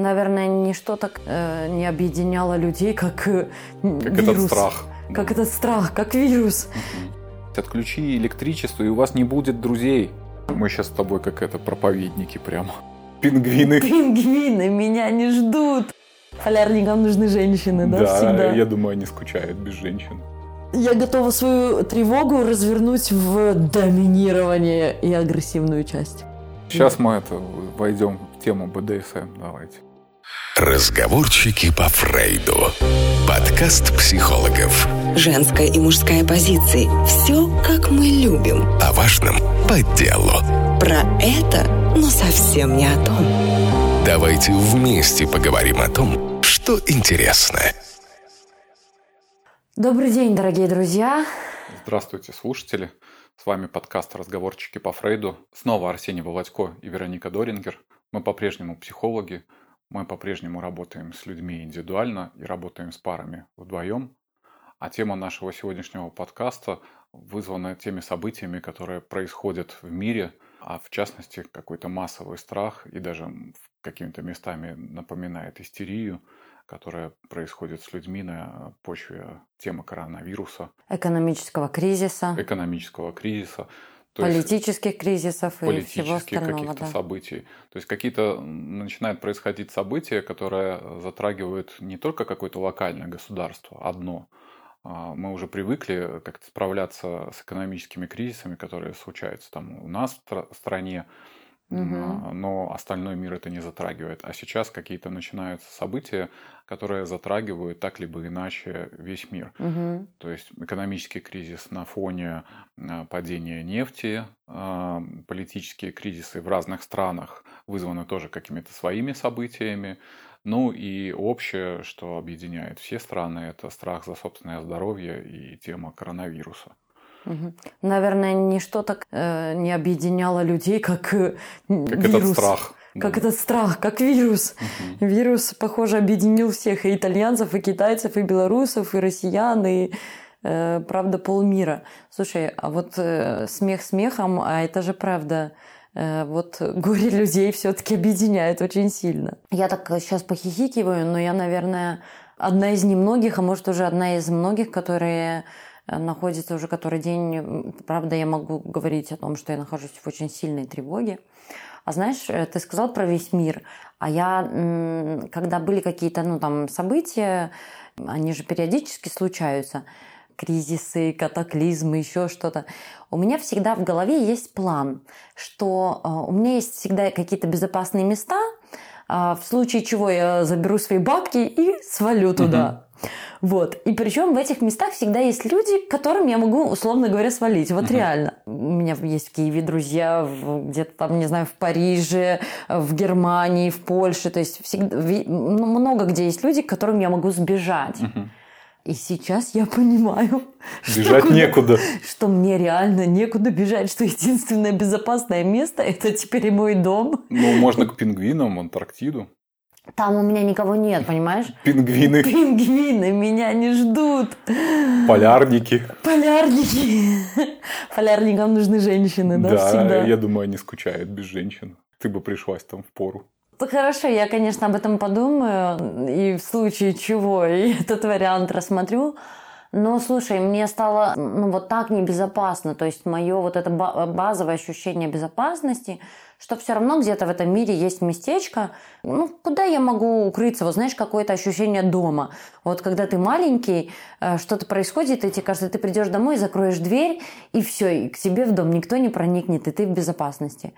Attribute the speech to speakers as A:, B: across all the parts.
A: Наверное, ничто так э, не объединяло людей, как, э,
B: Как
A: вирус.
B: этот страх.
A: Как этот страх, как вирус.
B: Отключи электричество, и у вас не будет друзей. Мы сейчас с тобой как это, проповедники прямо. Пингвины.
A: Пингвины меня не ждут. Полярникам нужны женщины, да, всегда.
B: я думаю, они скучают без женщин.
A: Я готова свою тревогу развернуть в доминирование и агрессивную часть.
B: Сейчас мы это войдем в тему БДСМ. Давайте.
C: Разговорчики по Фрейду. Подкаст психологов.
D: Женская и мужская позиции. Все, как мы любим.
C: О важном по делу.
D: Про это, но совсем не о том.
C: Давайте вместе поговорим о том, что интересно.
A: Добрый день, дорогие друзья.
B: Здравствуйте, слушатели. С вами подкаст «Разговорчики по Фрейду». Снова Арсений Володько и Вероника Дорингер. Мы по-прежнему психологи. Мы по-прежнему работаем с людьми индивидуально и работаем с парами вдвоем. А тема нашего сегодняшнего подкаста вызвана теми событиями, которые происходят в мире, а в частности какой-то массовый страх и даже какими-то местами напоминает истерию – которая происходит с людьми на почве темы коронавируса.
A: Экономического кризиса.
B: Экономического кризиса.
A: То политических кризисов и всего
B: остального. каких-то
A: да.
B: событий. То есть какие-то начинают происходить события, которые затрагивают не только какое-то локальное государство, одно. А мы уже привыкли как-то справляться с экономическими кризисами, которые случаются там у нас в стране, Угу. Но остальной мир это не затрагивает. А сейчас какие-то начинаются события, которые затрагивают так либо иначе весь мир.
A: Угу.
B: То есть экономический кризис на фоне а, падения нефти, а, политические кризисы в разных странах вызваны тоже какими-то своими событиями. Ну и общее, что объединяет все страны, это страх за собственное здоровье и тема коронавируса.
A: Угу. Наверное, ничто так э, не объединяло людей, как, э,
B: как
A: вирус.
B: этот страх.
A: Как да. этот страх, как вирус.
B: Угу.
A: Вирус, похоже, объединил всех и итальянцев, и китайцев, и белорусов, и россиян, и э, правда полмира. Слушай, а вот э, смех смехом, а это же правда. Э, вот горе людей все-таки объединяет очень сильно. Я так сейчас похихикиваю, но я, наверное, одна из немногих, а может уже одна из многих, которые находится уже который день. Правда, я могу говорить о том, что я нахожусь в очень сильной тревоге. А знаешь, э, ты сказал про весь мир, а я, когда были какие-то ну, там, события, они же периодически случаются, кризисы, катаклизмы, еще что-то. У меня всегда в голове есть план, что э, у меня есть всегда какие-то безопасные места, в случае чего я заберу свои бабки и свалю туда. Вот. И причем в этих местах всегда есть люди, которым я могу, условно говоря, свалить. Вот uh-huh. реально. У меня есть в Киеве друзья, где-то там, не знаю, в Париже, в Германии, в Польше. То есть всегда, ну, много где есть люди, к которым я могу сбежать.
B: Uh-huh.
A: И сейчас я понимаю,
B: бежать что, куда, некуда.
A: что мне реально некуда бежать, что единственное безопасное место это теперь и мой дом.
B: Ну, можно к пингвинам, Антарктиду.
A: Там у меня никого нет, понимаешь?
B: Пингвины.
A: Пингвины меня не ждут.
B: Полярники.
A: Полярники. Полярникам нужны женщины, да,
B: да
A: всегда.
B: я думаю, они скучают без женщин. Ты бы пришлась там в пору.
A: Хорошо, я, конечно, об этом подумаю, и в случае чего и этот вариант рассмотрю. Но, слушай, мне стало ну, вот так небезопасно. То есть мое вот это базовое ощущение безопасности, что все равно где-то в этом мире есть местечко, ну, куда я могу укрыться? Вот знаешь, какое-то ощущение дома. Вот когда ты маленький, э, что-то происходит, и тебе кажется, ты придешь домой, закроешь дверь, и все, и к тебе в дом никто не проникнет, и ты в безопасности.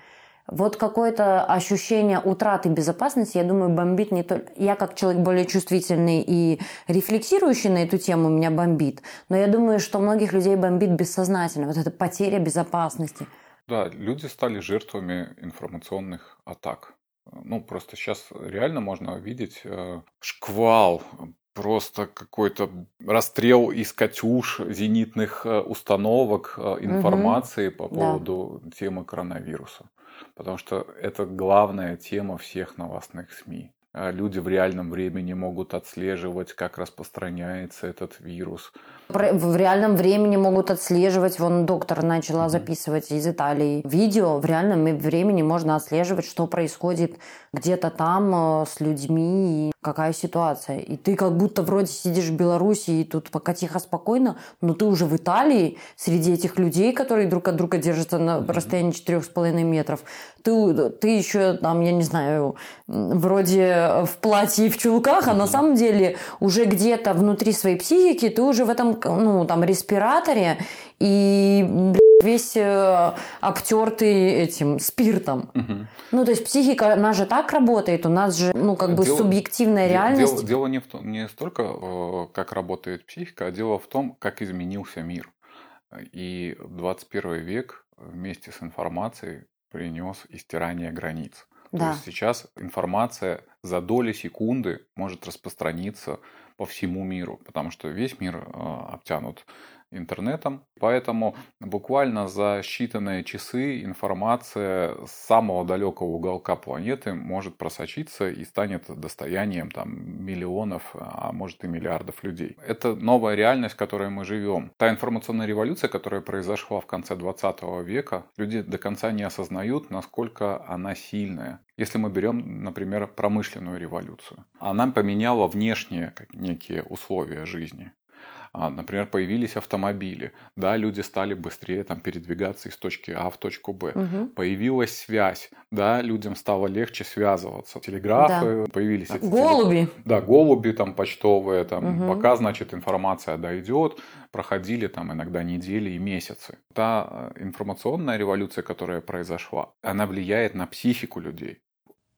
A: Вот какое-то ощущение утраты безопасности, я думаю, бомбит не только... Я как человек более чувствительный и рефлексирующий на эту тему, меня бомбит. Но я думаю, что многих людей бомбит бессознательно. Вот эта потеря безопасности.
B: Да, люди стали жертвами информационных атак. Ну, просто сейчас реально можно увидеть э, шквал просто какой-то расстрел из «Катюш», зенитных э, установок, э, информации угу. по поводу да. темы коронавируса потому что это главная тема всех новостных СМИ. а люди в реальном времени могут отслеживать, как распространяется этот вирус.
A: В реальном времени могут отслеживать, вон доктор начала записывать из Италии видео, в реальном времени можно отслеживать, что происходит где-то там э, с людьми и какая ситуация. И ты как будто вроде сидишь в Беларуси и тут пока тихо, спокойно, но ты уже в Италии среди этих людей, которые друг от друга держатся на расстоянии четырех с половиной метров. Ты, ты еще там, я не знаю, вроде в платье и в чулках, а на самом деле уже где-то внутри своей психики ты уже в этом, ну, там, респираторе и весь э, обтертый этим спиртом. Угу. Ну, то есть психика, она же так работает, у нас же, ну, как бы дело, субъективная реальность.
B: Дело, дело не, в том, не столько, э, как работает психика, а дело в том, как изменился мир. И 21 век вместе с информацией принес истирание границ. Да. То есть сейчас информация за доли секунды может распространиться по всему миру, потому что весь мир э, обтянут интернетом. Поэтому буквально за считанные часы информация с самого далекого уголка планеты может просочиться и станет достоянием там, миллионов, а может и миллиардов людей. Это новая реальность, в которой мы живем. Та информационная революция, которая произошла в конце 20 века, люди до конца не осознают, насколько она сильная. Если мы берем, например, промышленную революцию, она поменяла внешние некие условия жизни. А, например, появились автомобили, да, люди стали быстрее там передвигаться из точки А в точку Б. Угу. Появилась связь, да, людям стало легче связываться. Телеграфы, да. появились эти
A: голуби. Телег...
B: Да, голуби там почтовые, там, угу. пока, значит, информация дойдет, проходили там иногда недели и месяцы. Та э, информационная революция, которая произошла, она влияет на психику людей.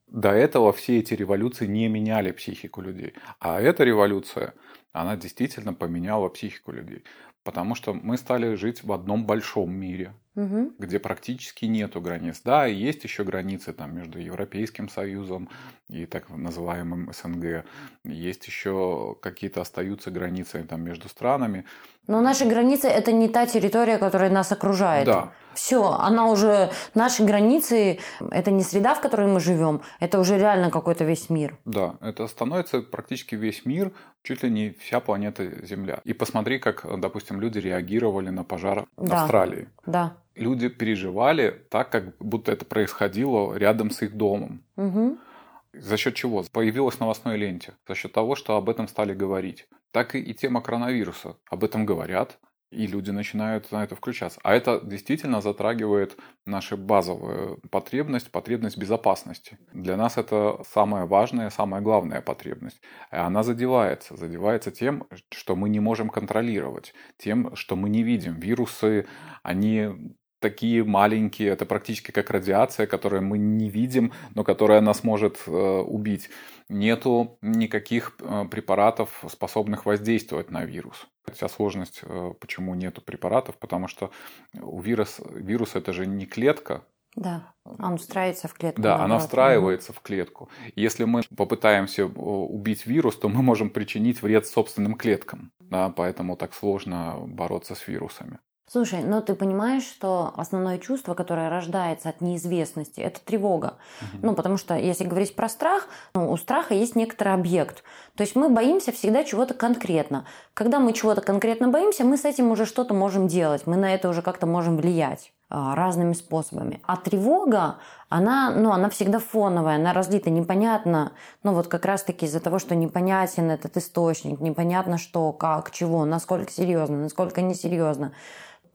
B: До этого все эти революции не меняли психику людей. А эта революция она действительно поменяла психику людей. Потому что мы стали жить в одном большом мире, угу. где практически нету границ. Да, есть еще границы там, между Европейским Союзом и так называемым СНГ. Есть еще какие-то остаются границы там, между странами.
A: Но наши границы это не та территория, которая нас окружает.
B: Да.
A: Все, она уже наши границы это не среда, в которой мы живем, это уже реально какой-то весь мир.
B: Да, это становится практически весь мир, чуть ли не вся планета Земля. И посмотри, как, допустим, люди реагировали на пожар да. Австралии.
A: Да.
B: Люди переживали так, как будто это происходило рядом с их домом. Угу. За счет чего? Появилось в новостной ленте. За счет того, что об этом стали говорить. Так и тема коронавируса. Об этом говорят, и люди начинают на это включаться. А это действительно затрагивает нашу базовую потребность, потребность безопасности. Для нас это самая важная, самая главная потребность. И она задевается. Задевается тем, что мы не можем контролировать, тем, что мы не видим. Вирусы, они такие маленькие, это практически как радиация, которую мы не видим, но которая нас может э, убить. Нету никаких э, препаратов, способных воздействовать на вирус. Вся сложность, э, почему нету препаратов, потому что у вирус, вирус это же не клетка,
A: да, он встраивается в клетку.
B: Да, наоборот. она встраивается в клетку. Если мы попытаемся убить вирус, то мы можем причинить вред собственным клеткам. Да, поэтому так сложно бороться с вирусами.
A: Слушай, но ты понимаешь, что основное чувство, которое рождается от неизвестности, это тревога. Угу. Ну, потому что если говорить про страх, ну, у страха есть некоторый объект. То есть мы боимся всегда чего-то конкретно. Когда мы чего-то конкретно боимся, мы с этим уже что-то можем делать, мы на это уже как-то можем влиять а, разными способами. А тревога, она, ну, она всегда фоновая, она разлита непонятно, ну вот как раз-таки из-за того, что непонятен этот источник, непонятно что, как, чего, насколько серьезно, насколько несерьезно.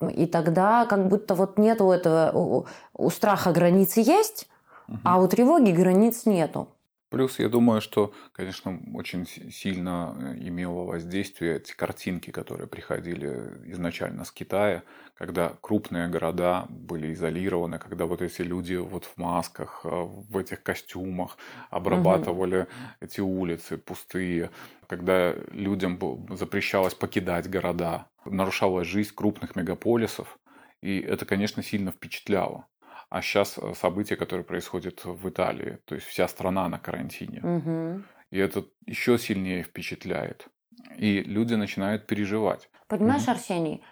A: И тогда как будто вот нету этого, у, у страха границы есть, угу. а у тревоги границ нету.
B: Плюс я думаю, что, конечно, очень сильно э, имело воздействие эти картинки, которые приходили изначально с Китая, когда крупные города были изолированы, когда вот эти люди вот в масках, э, в этих костюмах обрабатывали угу. эти улицы пустые, когда людям запрещалось покидать города, нарушалась жизнь крупных мегаполисов, и это, конечно, сильно впечатляло. А сейчас э, события, которые происходят в Италии, то есть вся страна на карантине. Угу. И это еще сильнее впечатляет. И люди начинают переживать.
A: Понимаешь, угу. Арсений,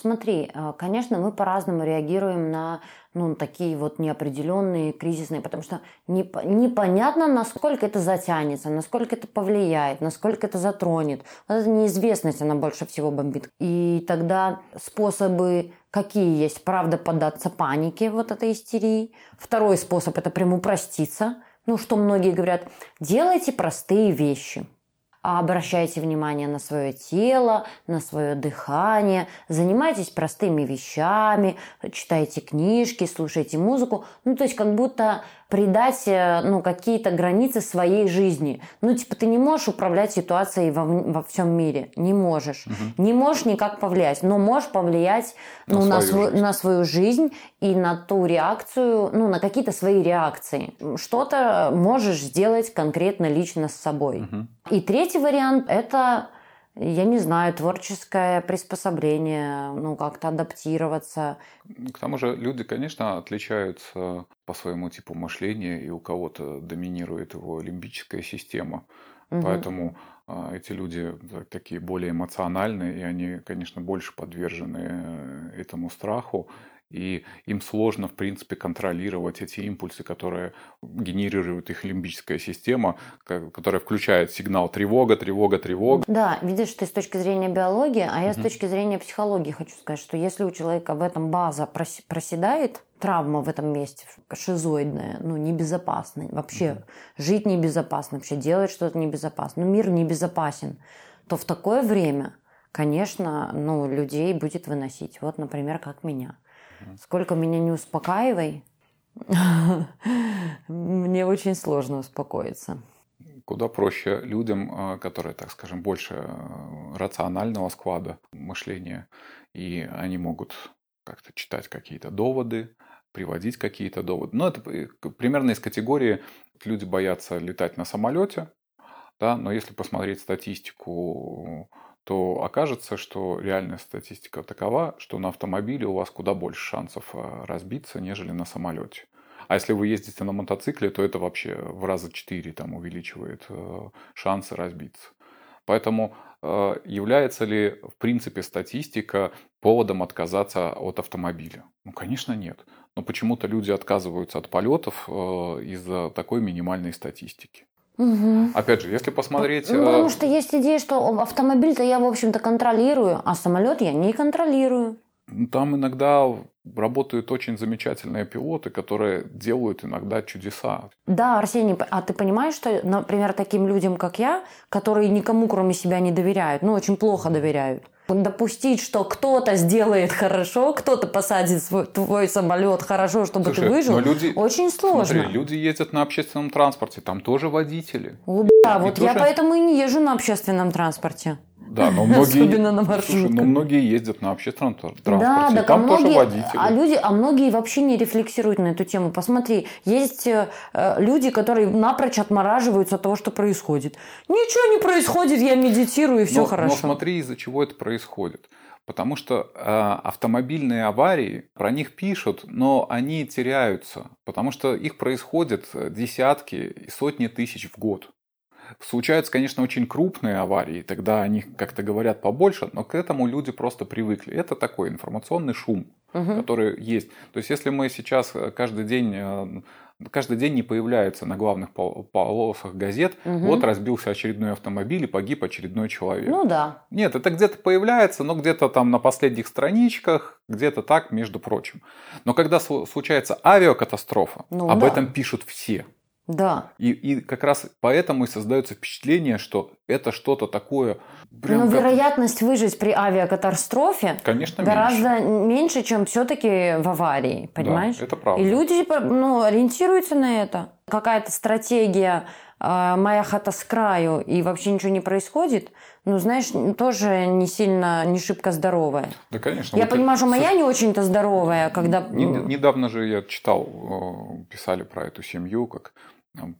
A: смотри, а, конечно, мы по-разному реагируем на ну, такие вот неопределенные, кризисные, потому что неп- непонятно, насколько это затянется, насколько это повлияет, насколько это затронет. Вот эта неизвестность, она больше всего бомбит. И тогда способы какие есть? Правда, поддаться панике, вот этой истерии. Второй способ – это прям упроститься. Ну, что многие говорят, делайте простые вещи – а обращайте внимание на свое тело, на свое дыхание, занимайтесь простыми вещами, читайте книжки, слушайте музыку. Ну, то есть как будто придать э, ну, какие-то границы своей жизни. Ну, типа, ты не можешь управлять ситуацией во, во всем мире. Не можешь. Угу. Не можешь никак повлиять, но можешь повлиять на, ну, свою на, жизнь. на свою жизнь и на ту реакцию, ну, на какие-то свои реакции. Что-то можешь сделать конкретно лично с собой. Угу. И третий вариант – это я не знаю, творческое приспособление, ну, как-то адаптироваться.
B: К тому же люди, конечно, отличаются по своему типу мышления, и у кого-то доминирует его лимбическая система. Угу. Поэтому а, эти люди такие более эмоциональные, и они, конечно, больше подвержены э, этому страху и им сложно, в принципе, контролировать эти импульсы, которые генерирует их лимбическая система, которая включает сигнал тревога, тревога, тревога.
A: Да, видишь, ты с точки зрения биологии, а я угу. с точки зрения психологии хочу сказать, что если у человека в этом база проседает, травма в этом месте шизоидная, ну, небезопасная, вообще угу. жить небезопасно, вообще делать что-то небезопасно, ну, мир небезопасен, то в такое время, конечно, ну, людей будет выносить. Вот, например, как меня. Сколько меня не успокаивай, мне очень сложно успокоиться.
B: Куда проще людям, а, которые, так скажем, больше а, рационального склада мышления, и они могут как-то читать какие-то доводы, приводить какие-то доводы. Но это э, примерно из категории люди боятся летать на самолете, да, но если посмотреть статистику то окажется, что реальная статистика такова, что на автомобиле у вас куда больше шансов э, разбиться, нежели на самолете. А если вы ездите на мотоцикле, то это вообще в раза 4 там, увеличивает э, шансы разбиться. Поэтому э, является ли в принципе статистика поводом отказаться от автомобиля? Ну, конечно, нет. Но почему-то люди отказываются от полетов из-за такой минимальной статистики. Угу. Опять же, если посмотреть...
A: Ну, потому э, что есть идея, что автомобиль-то я, в общем-то, контролирую, а самолет я не контролирую.
B: Там иногда работают очень замечательные пилоты, которые делают иногда чудеса.
A: Да, Арсений, а ты понимаешь, что, например, таким людям, как я, которые никому кроме себя не доверяют, ну, очень плохо доверяют, допустить, что кто-то сделает хорошо, кто-то посадит свой, твой самолет хорошо, чтобы Слушай, ты выжил, люди, очень сложно.
B: Смотри, люди ездят на общественном транспорте, там тоже водители.
A: О, да, вот тоже... я поэтому и не езжу на общественном транспорте.
B: Да, но многие, Особенно на маршрутках. Слушай, но многие ездят на общественном транспорте. Да, да, там
A: а
B: тоже водители.
A: А, люди, а многие вообще не рефлексируют на эту тему. Посмотри, есть э, люди, которые напрочь отмораживаются от того, что происходит. Ничего не происходит, я медитирую, и все
B: но,
A: хорошо.
B: Но смотри, из-за чего это происходит. Потому что э, автомобильные аварии, про них пишут, но они теряются. Потому что их происходит десятки и сотни тысяч в год. Случаются, конечно, очень крупные аварии, тогда они как-то говорят побольше, но к этому люди просто привыкли. Это такой информационный шум, угу. который есть. То есть, если мы сейчас э, каждый день э, каждый день не появляется на главных полосах газет, угу. вот разбился очередной автомобиль и погиб очередной человек.
A: Ну да.
B: Нет, это где-то появляется, но где-то там на последних страничках, где-то так, между прочим. Но когда случается авиакатастрофа, ну, об да. этом пишут все.
A: Да.
B: И, и как раз поэтому и создается впечатление, что это что-то такое.
A: Прям Но как... вероятность выжить при авиакатастрофе
B: Конечно,
A: гораздо меньше, меньше чем все-таки в аварии, понимаешь?
B: Да, это правда.
A: И люди ну, ориентируются на это. Какая-то стратегия э, моя хата с краю и вообще ничего не происходит, ну, знаешь, тоже не сильно, не шибко здоровая.
B: Да, конечно.
A: Я вот понимаю, что моя не очень-то здоровая, когда...
B: Недавно же я читал, писали про эту семью, как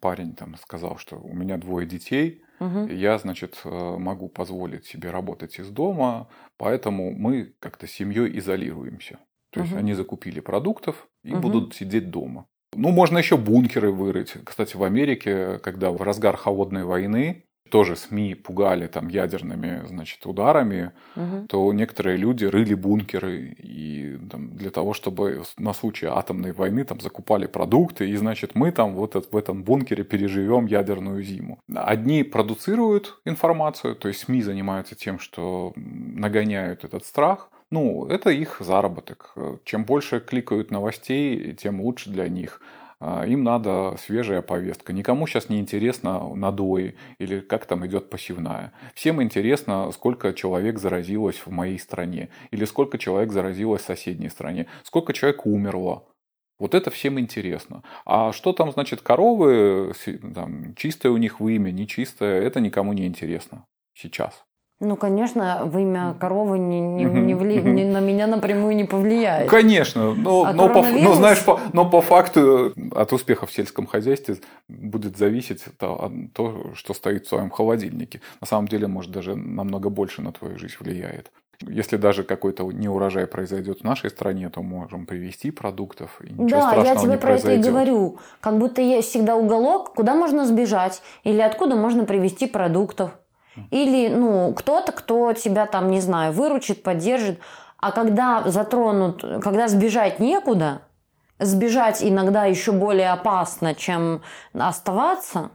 B: парень там сказал, что у меня двое детей, угу. я, значит, э, могу позволить себе работать из дома, поэтому мы как-то семьей изолируемся. То есть угу. они закупили продуктов и угу. будут сидеть дома. Ну, можно еще бункеры вырыть. Кстати, в Америке, когда в разгар холодной войны тоже СМИ пугали там ядерными, значит, ударами, угу. то некоторые люди рыли бункеры и там, для того, чтобы на случай атомной войны там закупали продукты, и, значит, мы там вот в этом бункере переживем ядерную зиму. Одни продуцируют информацию, то есть СМИ занимаются тем, что нагоняют этот страх, ну, это их заработок. Чем больше кликают новостей, тем лучше для них. А, им надо свежая повестка. Никому сейчас не интересно надои или как там идет посевная. Всем интересно, сколько человек заразилось в моей стране или сколько человек заразилось в соседней стране, сколько человек умерло. Вот это всем интересно. А что там, значит, коровы, там, чистое у них вымя, нечистое, это никому не интересно сейчас.
A: Ну, конечно, вымя коровы не, не, не вли... не, на меня напрямую не повлияет.
B: Конечно, но, а но, по, но, знаешь, по, но по факту от успеха в сельском хозяйстве будет зависеть то, то, что стоит в своем холодильнике. На самом деле, может, даже намного больше на твою жизнь влияет. Если даже какой-то неурожай произойдет в нашей стране, то можем привезти продуктов. И ничего
A: да,
B: страшного
A: я тебе
B: не
A: про
B: произойдет.
A: это и говорю. Как будто есть всегда уголок, куда можно сбежать или откуда можно привезти продуктов. Или, ну, кто-то, кто тебя там, не знаю, выручит, поддержит. А когда затронут, когда сбежать некуда, сбежать иногда еще более опасно, чем оставаться,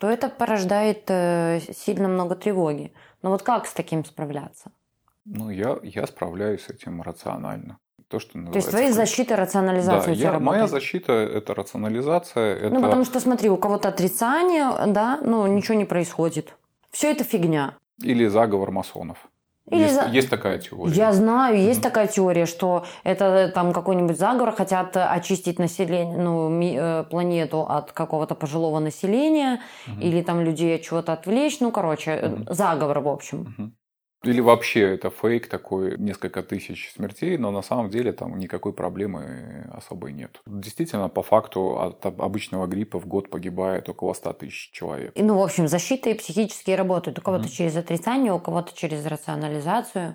A: то это порождает э, сильно много тревоги. Но вот как с таким справляться?
B: Ну, я, я справляюсь с этим рационально. То, что
A: То есть твоя защита, рационализация
B: да,
A: у тебя
B: я,
A: работает?
B: Моя защита – это рационализация. Это...
A: Ну, потому что, смотри, у кого-то отрицание, да, ну, ничего не происходит. Все это фигня.
B: Или заговор масонов. Или есть, за... есть такая теория.
A: Я знаю, есть mm-hmm. такая теория, что это там какой-нибудь заговор, хотят очистить население, ну, ми, э, планету от какого-то пожилого населения, mm-hmm. или там людей от чего-то отвлечь. Ну, короче, mm-hmm. заговор, в общем.
B: Mm-hmm. Или вообще это фейк такой, несколько тысяч смертей, но на самом деле там никакой проблемы особой нет. Действительно, по факту от обычного гриппа в год погибает около 100 тысяч человек.
A: И, ну, в общем, защита и психические работают. У кого-то mm-hmm. через отрицание, у кого-то через рационализацию.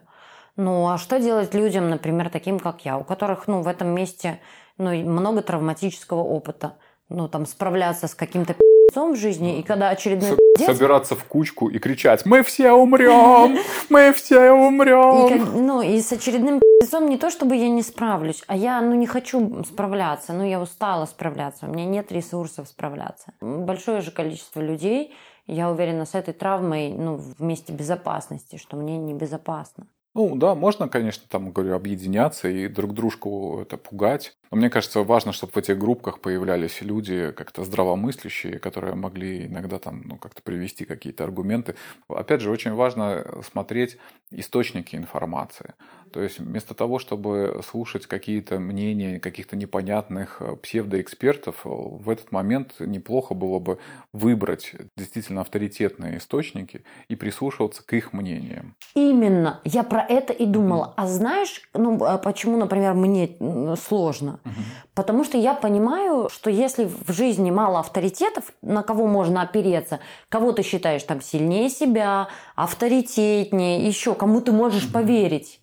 A: Ну, а что делать людям, например, таким, как я, у которых, ну, в этом месте ну, много травматического опыта? Ну, там, справляться с каким-то в жизни, и когда очередной С-.
B: Собираться в кучку и кричать «Мы все умрем! Мы все умрем!»
A: и, Ну, и с очередным пиздецом не то, чтобы я не справлюсь, а я, ну, не хочу справляться, ну, я устала справляться, у меня нет ресурсов справляться. Большое же количество людей, я уверена, с этой травмой, ну, в месте безопасности, что мне небезопасно.
B: Ну да, можно, конечно, там, говорю, объединяться и друг дружку это пугать. Но мне кажется, важно, чтобы в этих группках появлялись люди как-то здравомыслящие, которые могли иногда там, ну, как-то привести какие-то аргументы. Опять же, очень важно смотреть источники информации. То есть вместо того, чтобы слушать какие-то мнения каких-то непонятных э, псевдоэкспертов, э, в этот момент неплохо было бы выбрать действительно авторитетные источники и прислушиваться к их мнениям.
A: Именно. Я про это и думала. Mm-hmm. А знаешь, ну, а почему, например, мне сложно? Mm-hmm. Потому что я понимаю, что если в жизни мало авторитетов, на кого можно опереться, кого ты считаешь там сильнее себя, авторитетнее, еще кому ты можешь mm-hmm. поверить,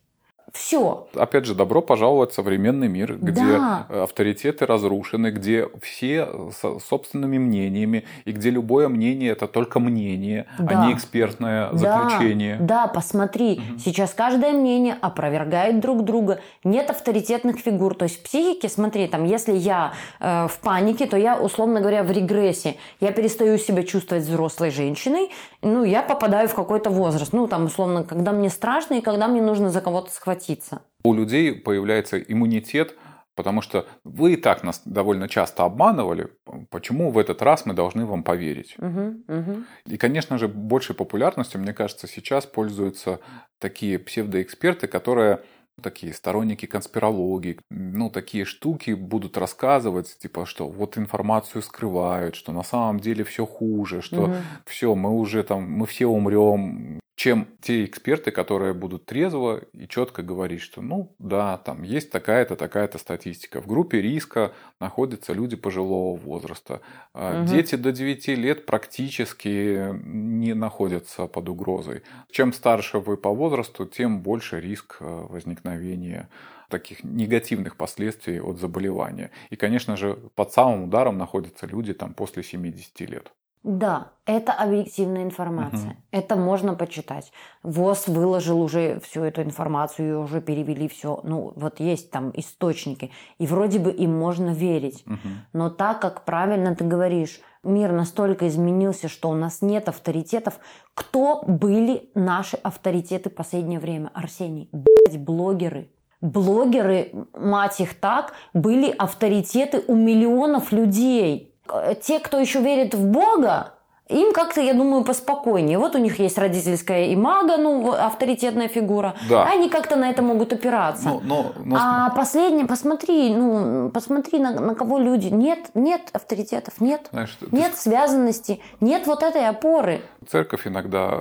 A: все.
B: Опять же, добро пожаловать в современный мир, где да. авторитеты разрушены, где все с собственными мнениями, и где любое мнение это только мнение, а да. а не экспертное да. заключение.
A: Да, посмотри, угу. сейчас каждое мнение опровергает друг друга, нет авторитетных фигур. То есть в психике, смотри, там, если я э, в панике, то я, условно говоря, в регрессе. Я перестаю себя чувствовать взрослой женщиной, ну, я попадаю в какой-то возраст. Ну, там, условно, когда мне страшно и когда мне нужно за кого-то схватить прекратиться.
B: У людей появляется иммунитет, потому что вы и так нас довольно часто обманывали. Почему в этот раз мы должны вам поверить? Угу, угу. И, конечно же, большей популярностью, мне кажется, сейчас пользуются такие псевдоэксперты, которые такие сторонники конспирологии, ну, такие штуки будут рассказывать, типа, что вот информацию скрывают, что на самом деле все хуже, что угу. все, мы уже там, мы все умрем, чем те эксперты, которые будут трезво и четко говорить, что ну да, там есть такая-то, такая-то статистика. В группе риска находятся люди пожилого возраста. Угу. Дети до 9 лет практически не находятся под угрозой. Чем старше вы по возрасту, тем больше риск э, возникновения таких негативных последствий от заболевания. И, конечно же, под самым ударом находятся люди там после 70 лет.
A: Да, это объективная информация. Угу. Это можно почитать. ВОЗ выложил уже всю эту информацию, ее уже перевели все. Ну, вот есть там источники. И вроде бы им можно верить. Угу. Но так, как правильно ты говоришь, мир настолько изменился, что у нас нет авторитетов. Кто были наши авторитеты в последнее время? Арсений, блядь, блогеры. Блогеры, мать их так, были авторитеты у миллионов людей те, кто еще верит в Бога, им как-то, я думаю, поспокойнее. Вот у них есть родительская имага, ну, авторитетная фигура. Да. Они как-то на это могут опираться. Но, но, но... А последнее, посмотри, ну, посмотри, на, на кого люди. Нет, нет авторитетов, нет. Знаешь, нет ты... связанности, нет вот этой опоры.
B: Церковь иногда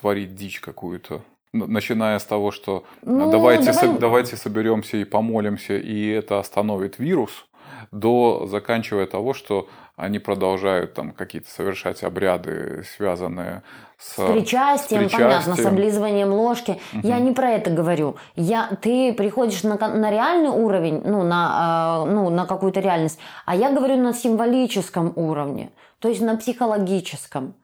B: творит дичь какую-то начиная с того, что ну, давайте, давай... давайте соберемся и помолимся, и это остановит вирус, до заканчивая того, что они продолжают там какие-то совершать обряды, связанные с,
A: с причастием, с причастием. понятно, с облизыванием ложки. Угу. Я не про это говорю. Я, ты приходишь на, на реальный уровень, ну на, э, ну, на какую-то реальность, а я говорю на символическом уровне, то есть на психологическом.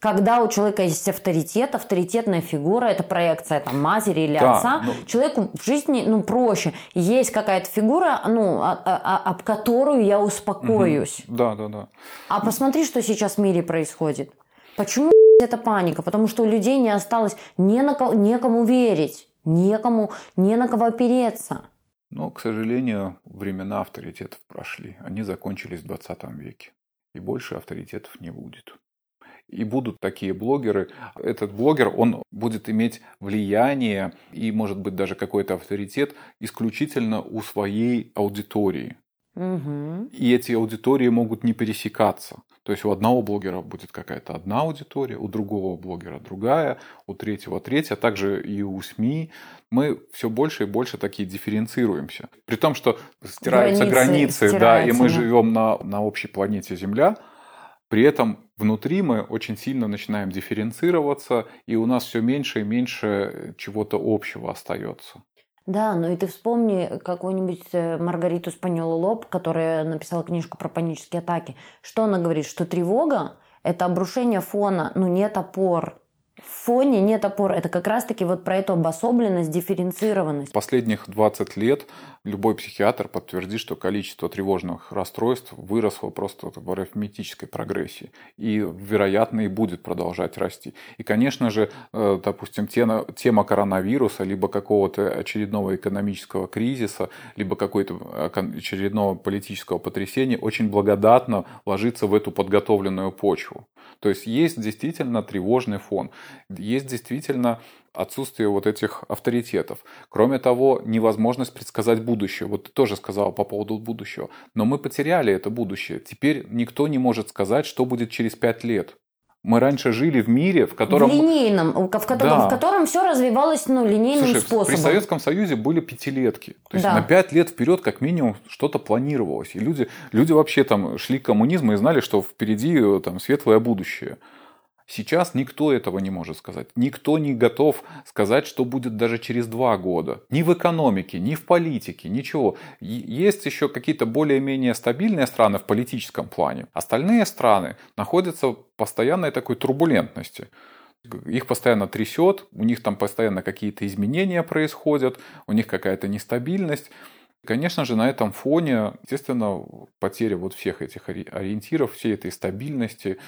A: Когда у человека есть авторитет, авторитетная фигура, это проекция там, матери или да, отца, ну... человеку в жизни ну, проще. Есть какая-то фигура, ну, а, а, а, об которую я успокоюсь.
B: Угу. Да, да, да.
A: А посмотри, что сейчас в мире происходит. Почему это паника? Потому что у людей не осталось не на кого, некому верить, некому, не на кого опереться.
B: Но, к сожалению, времена авторитетов прошли. Они закончились в 20 веке. И больше авторитетов не будет и будут такие блогеры. Этот блогер, он будет иметь влияние и, может быть, даже какой-то авторитет исключительно у своей аудитории. Угу. И эти аудитории могут не пересекаться. То есть у одного блогера будет какая-то одна аудитория, у другого блогера другая, у третьего третья, а также и у СМИ. Мы все больше и больше такие дифференцируемся. При том, что стираются границы, границы да, и мы живем на, на общей планете Земля, при этом внутри мы очень сильно начинаем дифференцироваться, и у нас все меньше и меньше чего-то общего остается.
A: Да, ну и ты вспомни какую-нибудь э, Маргариту Спаньолу Лоб, которая написала книжку про панические атаки. Что она говорит? Что тревога – это обрушение фона, ну нет опор, в фоне нет опор. Это как раз-таки вот про эту обособленность, дифференцированность.
B: Последних 20 лет любой психиатр подтвердит, что количество тревожных расстройств выросло просто в арифметической прогрессии. И, вероятно, и будет продолжать расти. И, конечно же, э, допустим, тема коронавируса, либо какого-то очередного экономического кризиса, либо какой-то очередного политического потрясения очень благодатно ложится в эту подготовленную почву. То есть есть действительно тревожный фон, есть действительно отсутствие вот этих авторитетов. Кроме того, невозможность предсказать будущее. Вот ты тоже сказал по поводу будущего. Но мы потеряли это будущее. Теперь никто не может сказать, что будет через пять лет. Мы раньше жили в мире, в котором... В
A: линейном, в котором, да. в котором все развивалось ну, линейным Слушай, способом.
B: При Советском Союзе были пятилетки. То есть да. на пять лет вперед как минимум что-то планировалось. И люди, люди вообще там шли к коммунизму и знали, что впереди там светлое будущее. Сейчас никто этого не может сказать. Никто не готов сказать, что будет даже через два года. Ни в экономике, ни в политике, ничего. Есть еще какие-то более-менее стабильные страны в политическом плане. Остальные страны находятся в постоянной такой турбулентности. Их постоянно трясет, у них там постоянно какие-то изменения происходят, у них какая-то нестабильность. Конечно же, на этом фоне, естественно, потеря вот всех этих ориентиров, всей этой стабильности,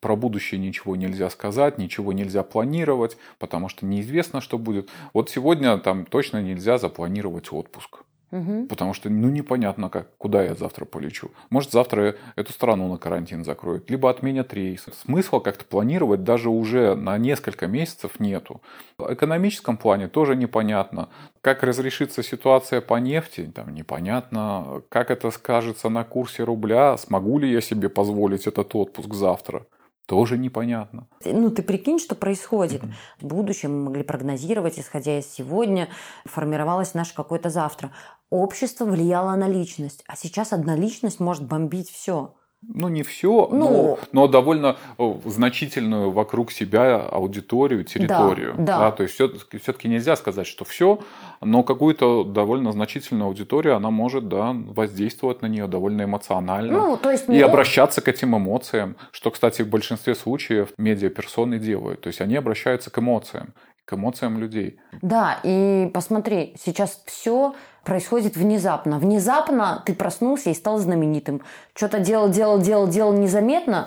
B: про будущее ничего нельзя сказать, ничего нельзя планировать, потому что неизвестно, что будет. Вот сегодня там точно нельзя запланировать отпуск. Угу. Потому что, ну, непонятно, как, куда я завтра полечу. Может, завтра эту страну на карантин закроют, либо отменят рейс. Смысла как-то планировать даже уже на несколько месяцев нету. В экономическом плане тоже непонятно. Как разрешится ситуация по нефти, там непонятно. Как это скажется на курсе рубля, смогу ли я себе позволить этот отпуск завтра. Тоже непонятно.
A: Ну, ты прикинь, что происходит. Mm-hmm. В будущем мы могли прогнозировать, исходя из сегодня, формировалось наше какое-то завтра. Общество влияло на личность, а сейчас одна личность может бомбить все.
B: ну, не все,
A: Ну.
B: но, но довольно э, значительную вокруг себя аудиторию, территорию.
A: да.
B: То есть все-таки нельзя сказать, что все, но какую-то довольно значительную аудиторию она может да, воздействовать на нее довольно эмоционально.
A: Ну, то есть
B: и
A: не-
B: обращаться к этим эмоциям, что, кстати, в большинстве случаев медиаперсоны делают. То есть они обращаются к эмоциям, к эмоциям людей.
A: Да, и посмотри, сейчас все происходит внезапно. Внезапно ты проснулся и стал знаменитым. Что-то делал, делал, делал, делал незаметно,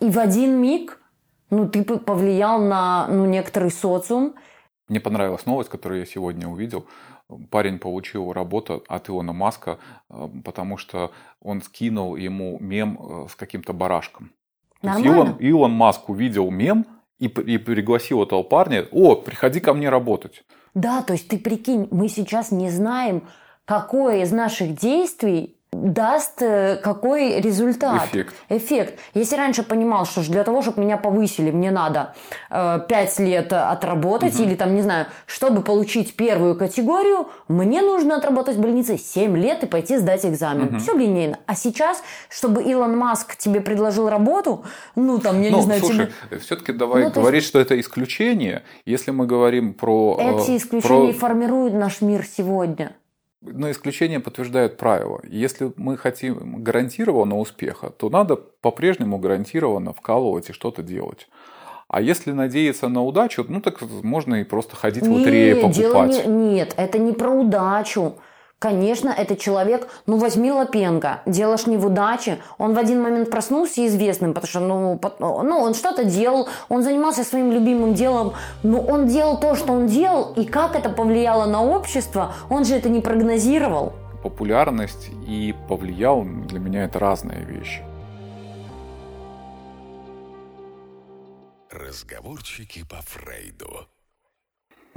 A: и в один миг ну, ты повлиял на ну, некоторый социум.
B: Мне понравилась новость, которую я сегодня увидел. Парень получил работу от Илона Маска, э, потому что он скинул ему мем э, с каким-то барашком. То есть
A: Нормально.
B: Илон, Илон Маск увидел мем и, и пригласил этого парня, о, приходи ко мне работать.
A: Да, то есть ты прикинь, мы сейчас не знаем, какое из наших действий даст э, какой результат.
B: Эффект.
A: Эффект. Если раньше понимал, что для того, чтобы меня повысили, мне надо э, 5 лет отработать, или там, не знаю, чтобы получить первую категорию, мне нужно отработать в больнице 7 лет и пойти сдать экзамен. Все линейно. А сейчас, чтобы Илон Маск тебе предложил работу, ну там, я
B: ну,
A: не знаю,
B: слушай,
A: тебе...
B: все-таки давай
A: Ну,
B: говорить, что это исключение. Если мы говорим про... э,
A: Эти исключения
B: про-
A: формируют наш мир сегодня.
B: Но исключения подтверждают правила. Если мы хотим гарантированного успеха, то надо по-прежнему гарантированно вкалывать и что-то делать. А если надеяться на удачу, ну так можно и просто ходить в лотереи покупать.
A: не- нет, это не про удачу. Конечно, это человек, ну возьми Лапенко, дело ж не в удаче. Он в один момент проснулся известным, потому что, ну, ну он что-то делал, он занимался своим любимым делом, но он делал то, что он делал, и как это повлияло на общество, он же это не прогнозировал.
B: Популярность и повлиял, для меня это разные вещи.
C: Разговорчики по Фрейду.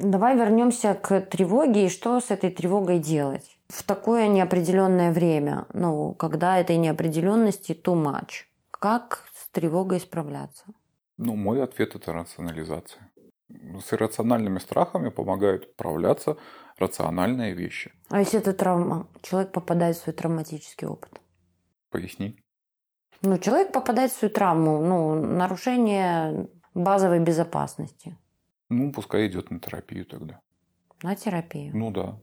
A: Давай вернемся к тревоге и что с этой тревогой делать в такое неопределенное время, ну, когда этой неопределенности too much. Как с тревогой справляться?
B: Ну, мой ответ – это рационализация. С иррациональными страхами помогают управляться рациональные вещи.
A: А если это травма? Человек попадает в свой травматический опыт.
B: Поясни.
A: Ну, человек попадает в свою травму, ну, нарушение базовой безопасности.
B: Ну, пускай идет на терапию тогда.
A: На терапию.
B: Ну да.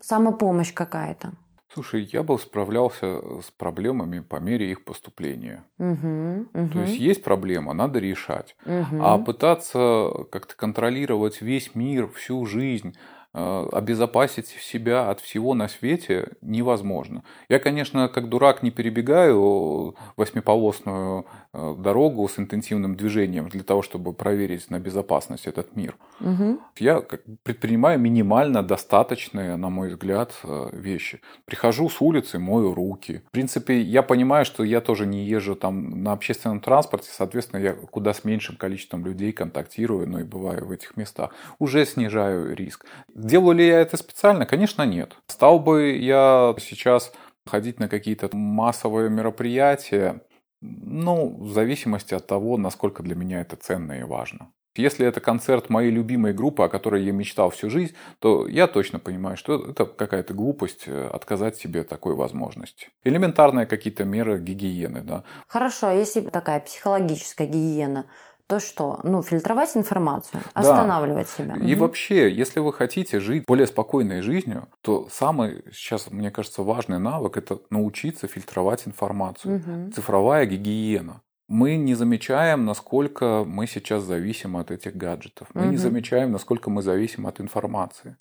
A: Самопомощь какая-то.
B: Слушай, я бы справлялся с проблемами по мере их поступления.
A: Угу,
B: То есть есть проблема, надо решать.
A: угу.
B: А пытаться как-то контролировать весь мир, всю жизнь, э, обезопасить себя от всего на свете невозможно. Я, конечно, как дурак не перебегаю восьмиполосную э, дорогу с интенсивным движением для того, чтобы проверить на безопасность этот мир.
A: Угу.
B: Я предпринимаю минимально достаточные, на мой взгляд, э, вещи. Прихожу с улицы, мою руки. В принципе, я понимаю, что я тоже не езжу там на общественном транспорте, соответственно, я куда с меньшим количеством людей контактирую, но и бываю в этих местах. Уже снижаю риск. Делаю ли я это специально? Конечно, нет. Стал бы я сейчас ходить на какие-то массовые мероприятия, ну, в зависимости от того, насколько для меня это ценно и важно. Если это концерт моей любимой группы, о которой я мечтал всю жизнь, то я точно понимаю, что это какая-то глупость э, отказать себе такой возможности. Элементарные какие-то меры гигиены, да.
A: Хорошо, а если такая психологическая гигиена, то что? Ну, фильтровать информацию,
B: Да.
A: останавливать себя.
B: И
A: Мгм.
B: вообще, если вы хотите жить более спокойной жизнью, то самый сейчас, мне кажется, важный навык – это научиться фильтровать информацию.
A: Мгм.
B: Цифровая гигиена. Мы не замечаем, насколько мы сейчас зависим от этих гаджетов. Мы не
A: Мгм.
B: замечаем, насколько мы зависим от информации.